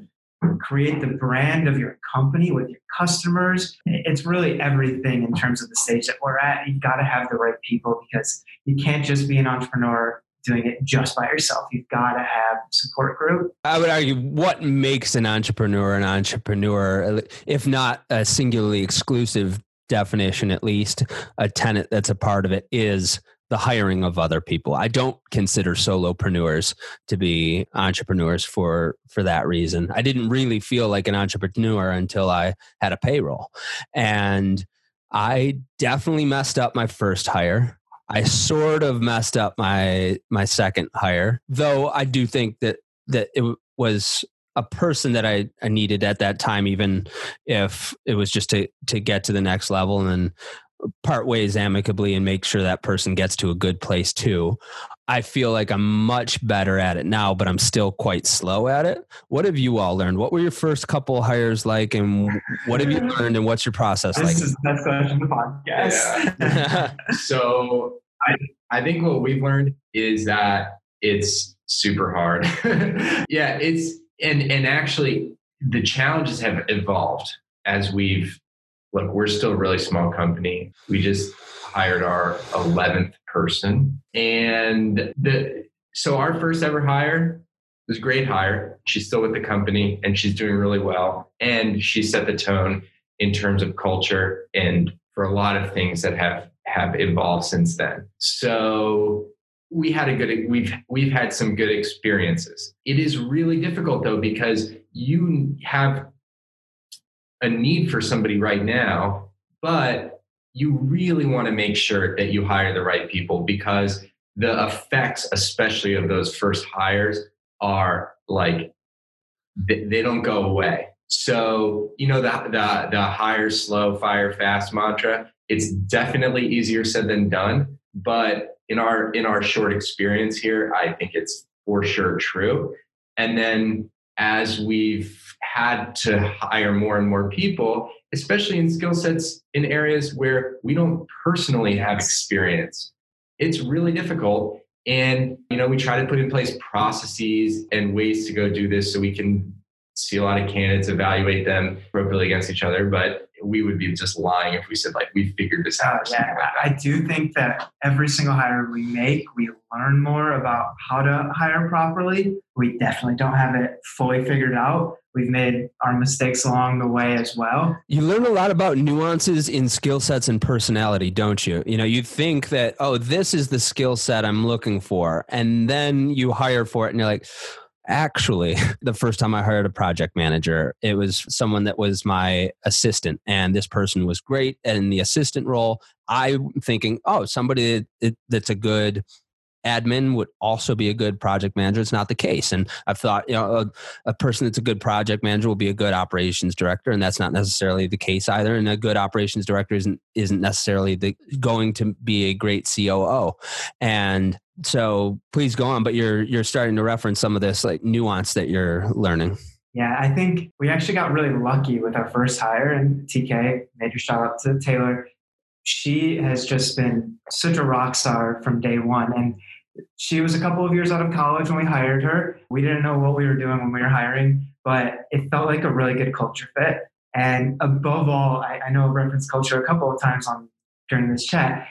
[SPEAKER 1] create the brand of your company with your customers. It's really everything in terms of the stage that we're at. You've got to have the right people because you can't just be an entrepreneur doing it just by yourself. You've got to have support group.
[SPEAKER 3] I would argue what makes an entrepreneur an entrepreneur, if not a singularly exclusive definition, at least a tenant that's a part of it is the hiring of other people. I don't consider solopreneurs to be entrepreneurs for for that reason. I didn't really feel like an entrepreneur until I had a payroll. And I definitely messed up my first hire. I sort of messed up my my second hire, though I do think that that it was a person that I, I needed at that time, even if it was just to to get to the next level. And then part ways amicably and make sure that person gets to a good place too. I feel like I'm much better at it now, but I'm still quite slow at it. What have you all learned? What were your first couple hires like, and what have you learned, and what's your process
[SPEAKER 1] this
[SPEAKER 3] like?
[SPEAKER 1] This is the best question of the podcast.
[SPEAKER 4] Yeah. so I, I think what we've learned is that it's super hard. yeah, it's and and actually the challenges have evolved as we've look, we're still a really small company. We just hired our 11th person. And the so our first ever hire was great hire. She's still with the company and she's doing really well. And she set the tone in terms of culture and for a lot of things that have have evolved since then. So we had a good we've we've had some good experiences. It is really difficult though because you have a need for somebody right now, but you really want to make sure that you hire the right people because the effects, especially of those first hires, are like they, don't go away. So you know the the the hire slow, fire fast mantra. It's definitely easier said than done, but in our in our short experience here, I think it's for sure true. And then as we've had to hire more and more people, especially in skill sets in areas where we don't personally have experience. It's really difficult. And, you know, we try to put in place processes and ways to go do this so we can see a lot of candidates, evaluate them appropriately against each other. But we would be just lying if we said like we figured this out.
[SPEAKER 1] Oh, yeah, like I do think that every single hire we make, we learn more about how to hire properly. We definitely don't have it fully figured out. We've made our mistakes along the way as well.
[SPEAKER 3] You learn a lot about nuances in skill sets and personality, don't you? You know, you think that, oh, this is the skill set I'm looking for. And then you hire for it and you're like, Actually, the first time I hired a project manager, it was someone that was my assistant, and this person was great in the assistant role. I'm thinking, oh, somebody that's a good admin would also be a good project manager. It's not the case. And I've thought, you know, a, a, person that's a good project manager will be a good operations director, and that's not necessarily the case either. And a good operations director isn't isn't necessarily the, going to be a great COO. And so, please go on. But you're you're starting to reference some of this like nuance that you're learning.
[SPEAKER 1] Yeah, I think we actually got really lucky with our first hire, and TK, major shout out to Taylor. She has just been such a rock star from day one. And she was a couple of years out of college when we hired her. We didn't know what we were doing when we were hiring, but it felt like a really good culture fit. And above all, I, I know I've referenced culture a couple of times on during this chat.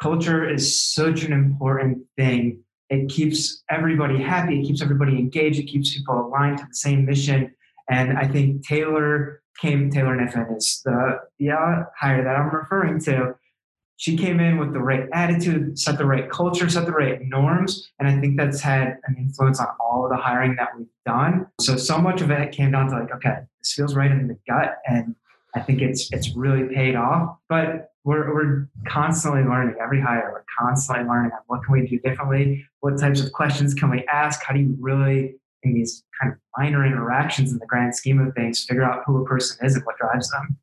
[SPEAKER 1] Culture is such an important thing. It keeps everybody happy. It keeps everybody engaged. It keeps people aligned to the same mission. And I think Taylor came, Taylor Niffen is the, the hire that I'm referring to. She came in with the right attitude, set the right culture, set the right norms. And I think that's had an influence on all of the hiring that we've done. So, so much of it came down to like, okay, this feels right in the gut. And I think it's it's really paid off. But we're, we're constantly learning every hire. We're constantly learning on what can we do differently? What types of questions can we ask? How do you really, in these kind of minor interactions in the grand scheme of things, figure out who a person is and what drives them?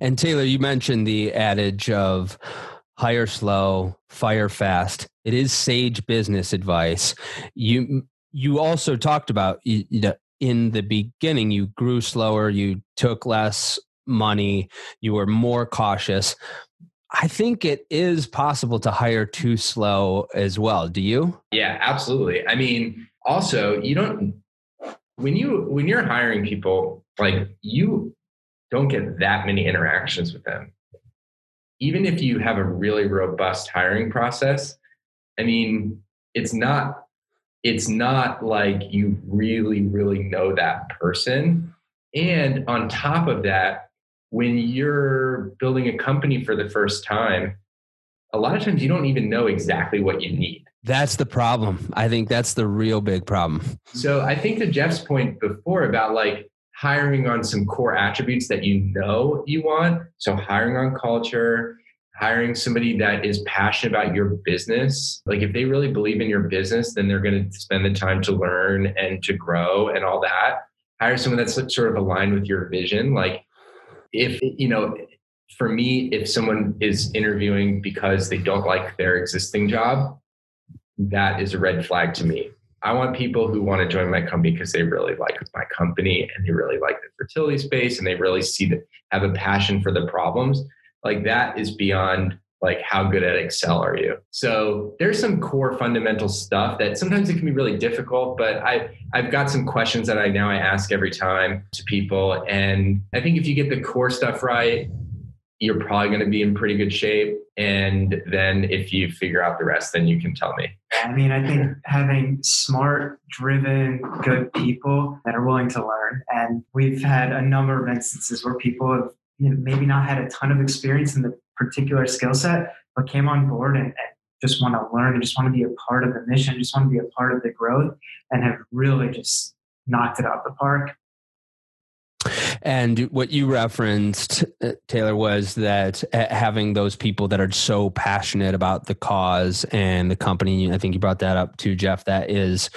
[SPEAKER 3] And Taylor, you mentioned the adage of hire slow, fire fast. It is sage business advice. You you also talked about you know, in the beginning you grew slower, you took less money, you were more cautious. I think it is possible to hire too slow as well. Do you?
[SPEAKER 4] Yeah, absolutely. I mean, also, you don't when you when you're hiring people, like you don't get that many interactions with them. Even if you have a really robust hiring process, I mean, it's not it's not like you really really know that person. And on top of that, when you're building a company for the first time, a lot of times you don't even know exactly what you need.
[SPEAKER 3] That's the problem. I think that's the real big problem.
[SPEAKER 4] So I think to Jeff's point before about like hiring on some core attributes that you know you want. So hiring on culture, hiring somebody that is passionate about your business. Like if they really believe in your business, then they're going to spend the time to learn and to grow and all that. Hire someone that's sort of aligned with your vision. Like if you know for me if someone is interviewing because they don't like their existing job that is a red flag to me i want people who want to join my company because they really like my company and they really like the fertility space and they really see that have a passion for the problems. Like that is beyond like how good at excel are you? So there's some core fundamental stuff that sometimes it can be really difficult but i i've got some questions that i now i ask every time to people. And i think if you get the core stuff right you're probably going to be in pretty good shape. And then if you figure out the rest then you can tell me.
[SPEAKER 1] I mean i think having smart driven good people that are willing to learn. And we've had a number of instances where people have you know, maybe not had a ton of experience in the particular skill set, but came on board and, and just want to learn and just want to be a part of the mission, just want to be a part of the growth, and have really just knocked it out the park.
[SPEAKER 3] And what you referenced, uh, Taylor, was that uh, having those people that are so passionate about the cause and the company, I think you brought that up too, Jeff, that is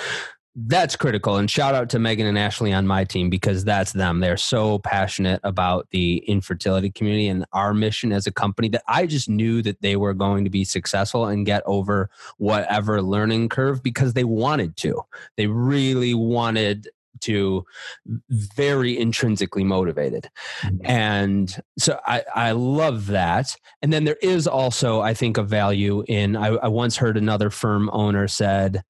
[SPEAKER 3] that's critical. And shout out to Megan and Ashley on my team because that's them. They're so passionate about the infertility community and our mission as a company that I just knew that they were going to be successful and get over whatever learning curve because they wanted to. They really wanted to very intrinsically motivated mm-hmm. and so I, I love that and then there is also i think a value in I, I once heard another firm owner said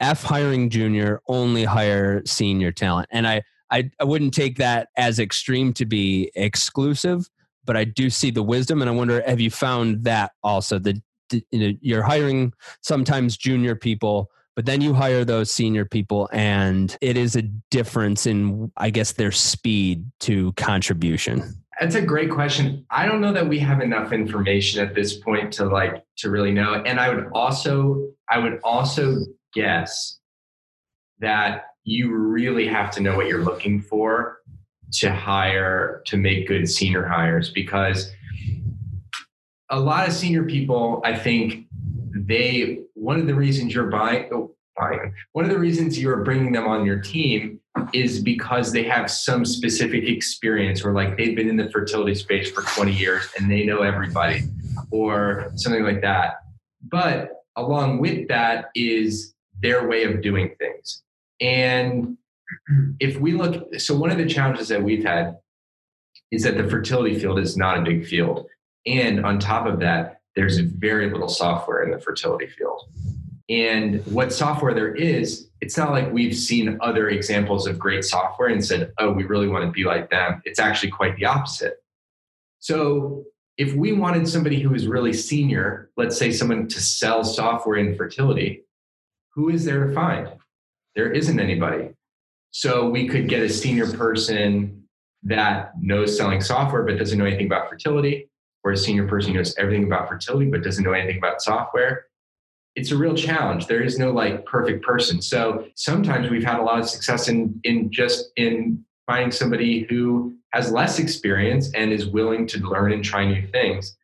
[SPEAKER 3] F hiring junior, only hire senior talent. And I, I, I wouldn't take that as extreme to be exclusive, but I do see the wisdom. And I wonder, have you found that also? That you know, you're hiring sometimes junior people, but then you hire those senior people, and it is a difference in, I guess, their speed to contribution.
[SPEAKER 4] That's a great question. I don't know that we have enough information at this point to like to really know. And I would also I would also guess that you really have to know what you're looking for to hire to make good senior hires because a lot of senior people i think they one of the reasons you're buying, oh, buying one of the reasons you're bringing them on your team is because they have some specific experience or like they've been in the fertility space for 20 years and they know everybody or something like that but along with that is their way of doing things. And if we look, so one of the challenges that we've had is that the fertility field is not a big field. And on top of that, there's very little software in the fertility field. And what software there is, it's not like we've seen other examples of great software and said, oh, we really want to be like them. It's actually quite the opposite. So if we wanted somebody who is really senior, let's say someone to sell software in fertility, who is there to find? There isn't anybody. So we could get a senior person that knows selling software but doesn't know anything about fertility, or a senior person who knows everything about fertility but doesn't know anything about software. It's a real challenge. There is no like perfect person. So sometimes we've had a lot of success in in just in finding somebody who has less experience and is willing to learn and try new things.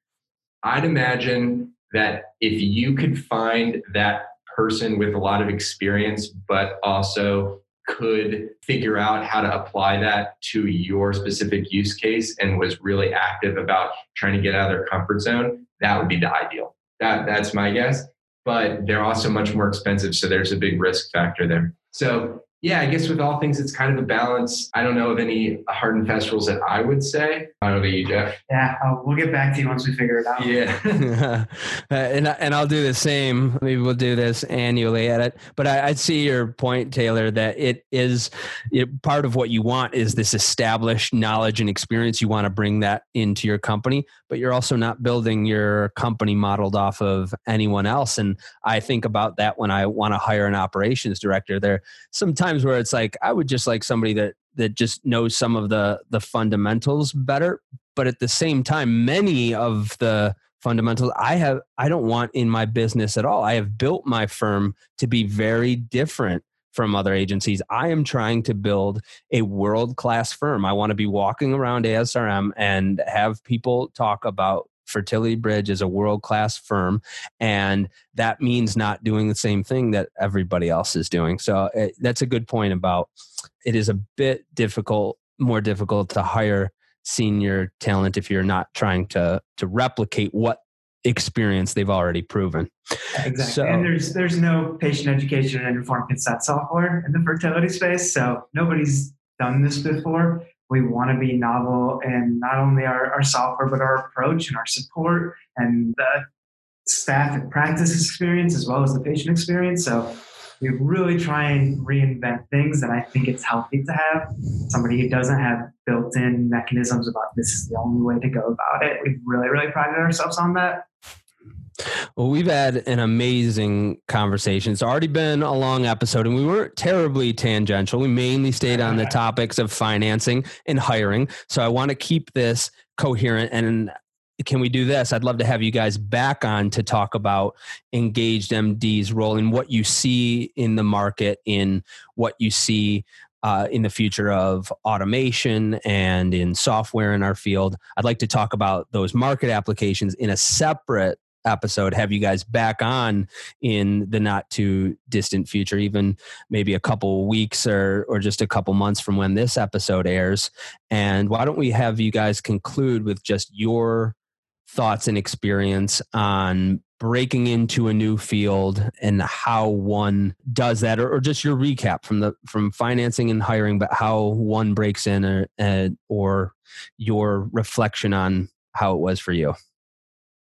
[SPEAKER 4] I'd imagine that if you could find that person with a lot of experience, but also could figure out how to apply that to your specific use case and was really active about trying to get out of their comfort zone, that would be the ideal. That that's my guess. But they're also much more expensive, so there's a big risk factor there. So yeah, I guess with all things, it's kind of a balance. I don't know of any hard and fast rules that I would say. I don't know about you, Jeff.
[SPEAKER 1] Yeah, uh, we'll get back to you once we figure it out.
[SPEAKER 4] Yeah.
[SPEAKER 3] and, and I'll do the same. Maybe we'll do this annually at it. But I, I see your point, Taylor, that it is it, part of what you want is this established knowledge and experience. You want to bring that into your company, but you're also not building your company modeled off of anyone else. And I think about that when I want to hire an operations director. There sometimes times where it's like I would just like somebody that that just knows some of the the fundamentals better, but at the same time, many of the fundamentals I have I don't want in my business at all. I have built my firm to be very different from other agencies. I am trying to build a world class firm. I want to be walking around ASRM and have people talk about Fertility Bridge is a world class firm, and that means not doing the same thing that everybody else is doing. So it, eh, that's a good point about it is a bit difficult, more difficult to hire senior talent if you're not trying to to replicate what experience they've already proven.
[SPEAKER 1] Exactly. So, and there's there's no patient education and informed consent software in the fertility space, so nobody's done this before we want to be novel in not only our, our software, but our approach and our support and the staff and practice experience as well as the patient experience. So we really try and reinvent things. And I think it's healthy to have somebody who doesn't have built in mechanisms about this is the only way to go about it. We've really, really prided ourselves on that.
[SPEAKER 3] Well, we've had an amazing conversation. It's already been a long episode, and we weren't terribly tangential. We mainly stayed on the topics of financing and hiring. So I want to keep this coherent. And can we do this? I'd love to have you guys back on to talk about Engaged MD's role and what you see in the market, in what you see uh, in the future of automation and in software in our field. I'd like to talk about those market applications in a separate episode have you guys back on in the not too distant future even maybe a couple weeks or or just a couple months from when this episode airs? And why don't we have you guys conclude with just your thoughts and experience on breaking into a new field and how one does that or, or, just your recap from the from financing and hiring but how one breaks in or, uh, or your reflection on how it was for you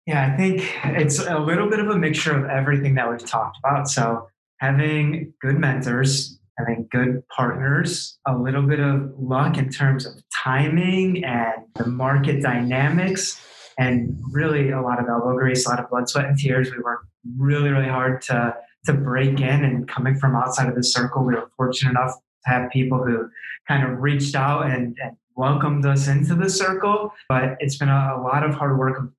[SPEAKER 1] yeah, I think it's a little bit of a mixture of everything that we've talked about. So, having good mentors, having good partners, a little bit of luck in terms of timing and the market dynamics, and really a lot of elbow grease, a lot of blood, sweat, and tears. We worked really, really hard to to break in. And coming from outside of the circle, we were fortunate enough to have people who kind of reached out and, and welcomed us into the circle. But it's been a, a lot of hard work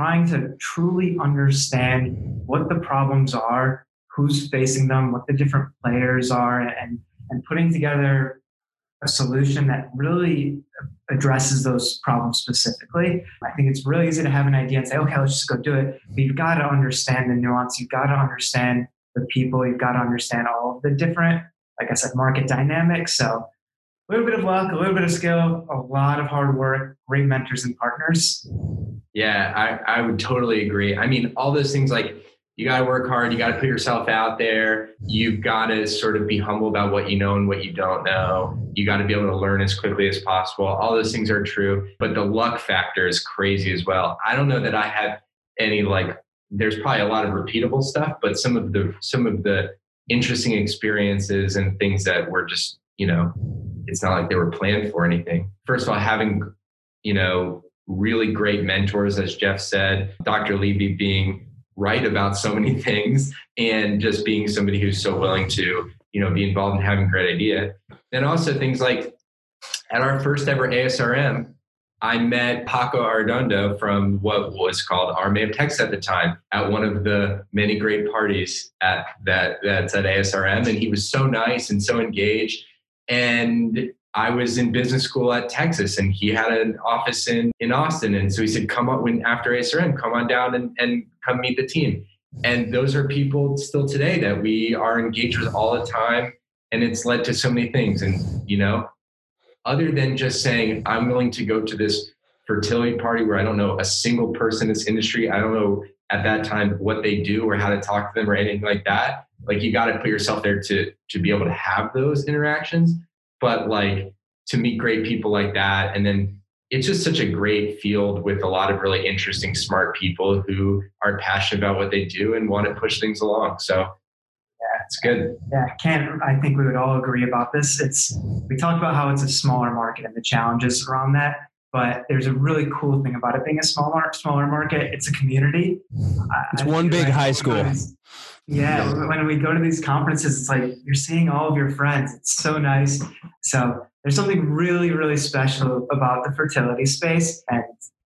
[SPEAKER 1] trying to truly understand what the problems are, who's facing them, what the different players are, and, and putting together a solution that really addresses those problems specifically. I think it's really easy to have an idea and say, okay, let's just go do it. But you've got to understand the nuance. You've got to understand the people. You've got to understand all of the different, like I said, market dynamics. So a little bit of luck, a little bit of skill, a lot of hard work, great mentors and partners.
[SPEAKER 4] Yeah, I, I would totally agree. I mean, all those things like you got to work hard. You got to put yourself out there. You've got to sort of be humble about what you know and what you don't know. You got to be able to learn as quickly as possible. All those things are true, but the luck factor is crazy as well. I don't know that I have any like. There's probably a lot of repeatable stuff, but some of the some of the interesting experiences and things that were just you know, it's not like they were planned for anything. First of all, having you know really great mentors, as Jeff said, Dr. Levy being right about so many things and just being somebody who's so willing to, you know, be involved in having a great idea. And also things like at our first ever ASRM, I met Paco Arredondo from what was called Army of Techs at the time at one of the many great parties at that that's at ASRM. And he was so nice and so engaged. And I was in business school at Texas and he had an office in, in Austin. And so he said, come up when after ASRM, come on down and, and come meet the team. And those are people still today that we are engaged with all the time. And it's led to so many things. And, you know, other than just saying, I'm willing to go to this fertility party where I don't know a single person in this industry, I don't know at that time what they do or how to talk to them or anything like that. Like you got to put yourself there to to be able to have those interactions but like to meet great people like that and then it's just such a great field with a lot of really interesting smart people who are passionate about what they do and want to push things along so yeah. it's good.
[SPEAKER 1] Yeah can't i think we would all agree about this. It's we talked about how it's a smaller market and the challenges around that but there's a really cool thing about it being a smaller smaller market. It's a community.
[SPEAKER 3] It's I one big like high school
[SPEAKER 1] yeah, when we go to these conferences, it's like you're seeing all of your friends. It's so nice. So there's something really, really special about the fertility space. And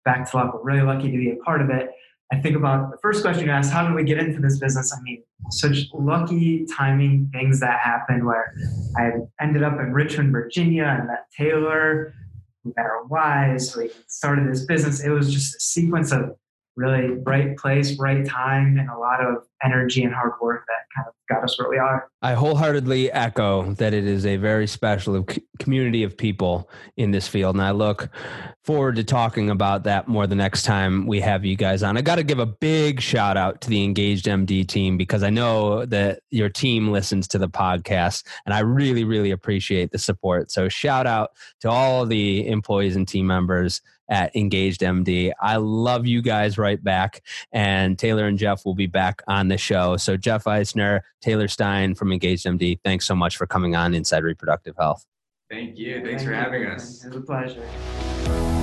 [SPEAKER 1] back to luck, we're really lucky to be a part of it. I think about the first question you asked, how did we get into this business? I mean, such lucky timing things that happened where I ended up in Richmond, Virginia, and met Taylor. We met our wives. We started this business. It was just a sequence of really right place, right time, and a lot of energy and hard work that kind of got us where we are.
[SPEAKER 3] I wholeheartedly echo that it is a very special community of people in this field. And I look forward to talking about that more the next time we have you guys on. I got to give a big shout out to the Engaged MD team because I know that your team listens to the podcast and I really, really appreciate the support. So shout out to all the employees and team members at Engaged MD. I love you guys right back. And Taylor and Jeff will be back on the show. So, Jeff Eisner, Taylor Stein from Engaged MD, thanks so much for coming on Inside Reproductive Health.
[SPEAKER 4] Thank you. Thanks Thank for having us.
[SPEAKER 1] It was a pleasure.